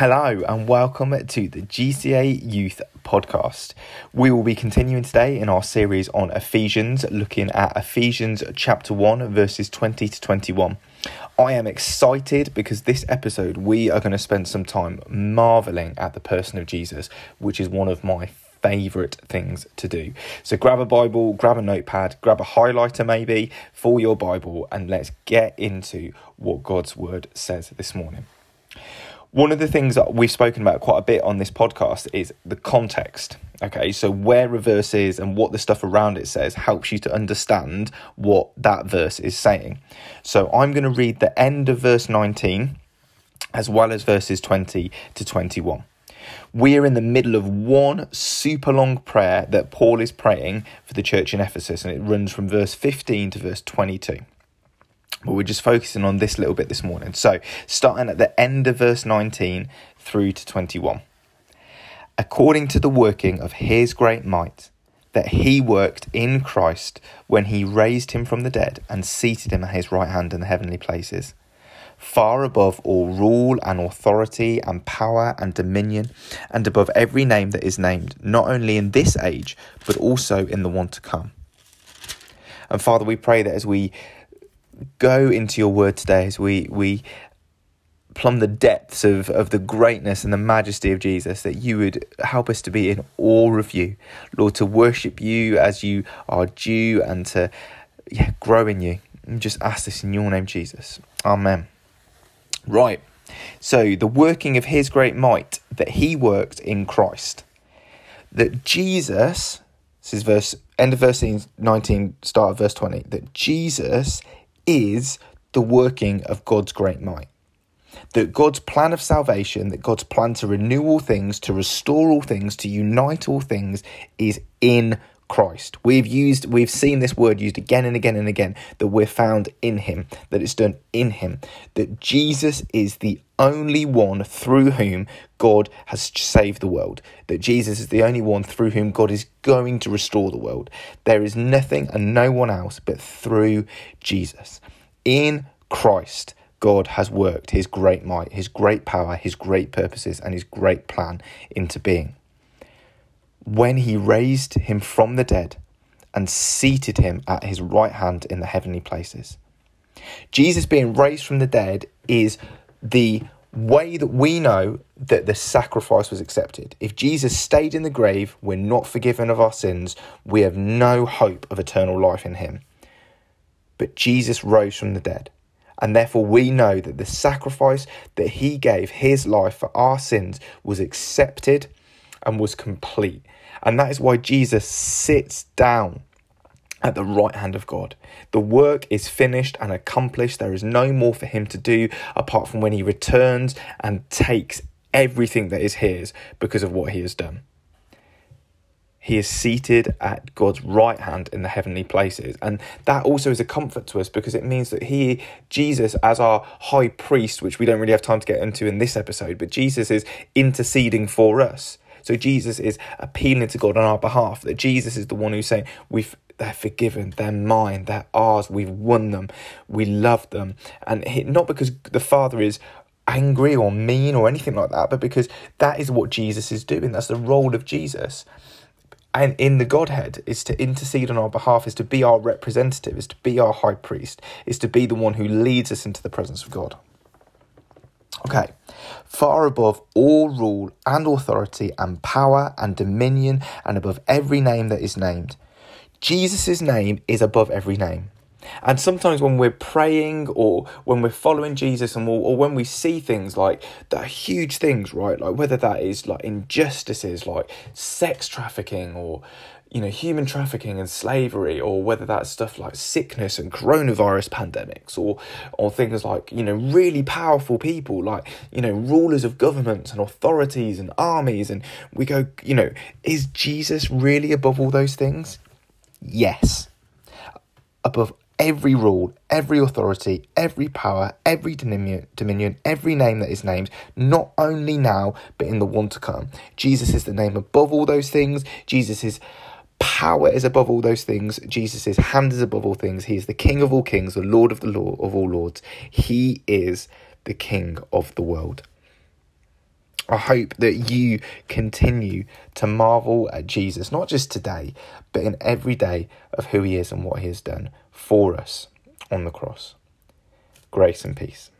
Hello and welcome to the GCA Youth Podcast. We will be continuing today in our series on Ephesians, looking at Ephesians chapter 1, verses 20 to 21. I am excited because this episode we are going to spend some time marveling at the person of Jesus, which is one of my favourite things to do. So grab a Bible, grab a notepad, grab a highlighter maybe for your Bible, and let's get into what God's Word says this morning. One of the things that we've spoken about quite a bit on this podcast is the context. Okay, so where a verse is and what the stuff around it says helps you to understand what that verse is saying. So I'm going to read the end of verse 19 as well as verses 20 to 21. We are in the middle of one super long prayer that Paul is praying for the church in Ephesus, and it runs from verse 15 to verse 22. But we're just focusing on this little bit this morning. So, starting at the end of verse 19 through to 21. According to the working of his great might, that he worked in Christ when he raised him from the dead and seated him at his right hand in the heavenly places, far above all rule and authority and power and dominion, and above every name that is named, not only in this age, but also in the one to come. And Father, we pray that as we go into your word today as we we plumb the depths of, of the greatness and the majesty of Jesus, that you would help us to be in awe of you, Lord, to worship you as you are due and to yeah, grow in you. And just ask this in your name, Jesus. Amen. Right. So the working of his great might that he worked in Christ. That Jesus, this is verse end of verse 19, start of verse 20, that Jesus is the working of God's great might. That God's plan of salvation, that God's plan to renew all things, to restore all things, to unite all things is in Christ. We've used we've seen this word used again and again and again that we're found in him, that it's done in him, that Jesus is the only one through whom God has saved the world, that Jesus is the only one through whom God is going to restore the world. There is nothing and no one else but through Jesus. In Christ, God has worked his great might, his great power, his great purposes, and his great plan into being when he raised him from the dead and seated him at his right hand in the heavenly places. Jesus being raised from the dead is the way that we know that the sacrifice was accepted. If Jesus stayed in the grave, we're not forgiven of our sins, we have no hope of eternal life in him. But Jesus rose from the dead. And therefore, we know that the sacrifice that he gave, his life for our sins, was accepted and was complete. And that is why Jesus sits down at the right hand of God. The work is finished and accomplished. There is no more for him to do apart from when he returns and takes everything that is his because of what he has done. He is seated at God's right hand in the heavenly places. And that also is a comfort to us because it means that He, Jesus, as our high priest, which we don't really have time to get into in this episode, but Jesus is interceding for us. So Jesus is appealing to God on our behalf. That Jesus is the one who's saying, We've they're forgiven, they're mine, they're ours, we've won them, we love them. And not because the Father is angry or mean or anything like that, but because that is what Jesus is doing. That's the role of Jesus. And in the Godhead is to intercede on our behalf, is to be our representative, is to be our high priest, is to be the one who leads us into the presence of God. Okay, far above all rule and authority and power and dominion and above every name that is named. Jesus' name is above every name. And sometimes when we're praying or when we're following Jesus and we'll, or when we see things like the huge things, right? Like whether that is like injustices like sex trafficking or you know, human trafficking and slavery, or whether that's stuff like sickness and coronavirus pandemics, or or things like you know really powerful people like you know rulers of governments and authorities and armies, and we go, you know, is Jesus really above all those things? Yes, above every rule, every authority, every power, every dominion, dominion, every name that is named, not only now, but in the one to come. Jesus is the name above all those things. Jesus is power is above all those things. Jesus' hand is above all things. He is the King of all kings, the Lord of the law of all lords. He is the King of the world. I hope that you continue to marvel at Jesus, not just today, but in every day of who he is and what he has done for us on the cross. Grace and peace.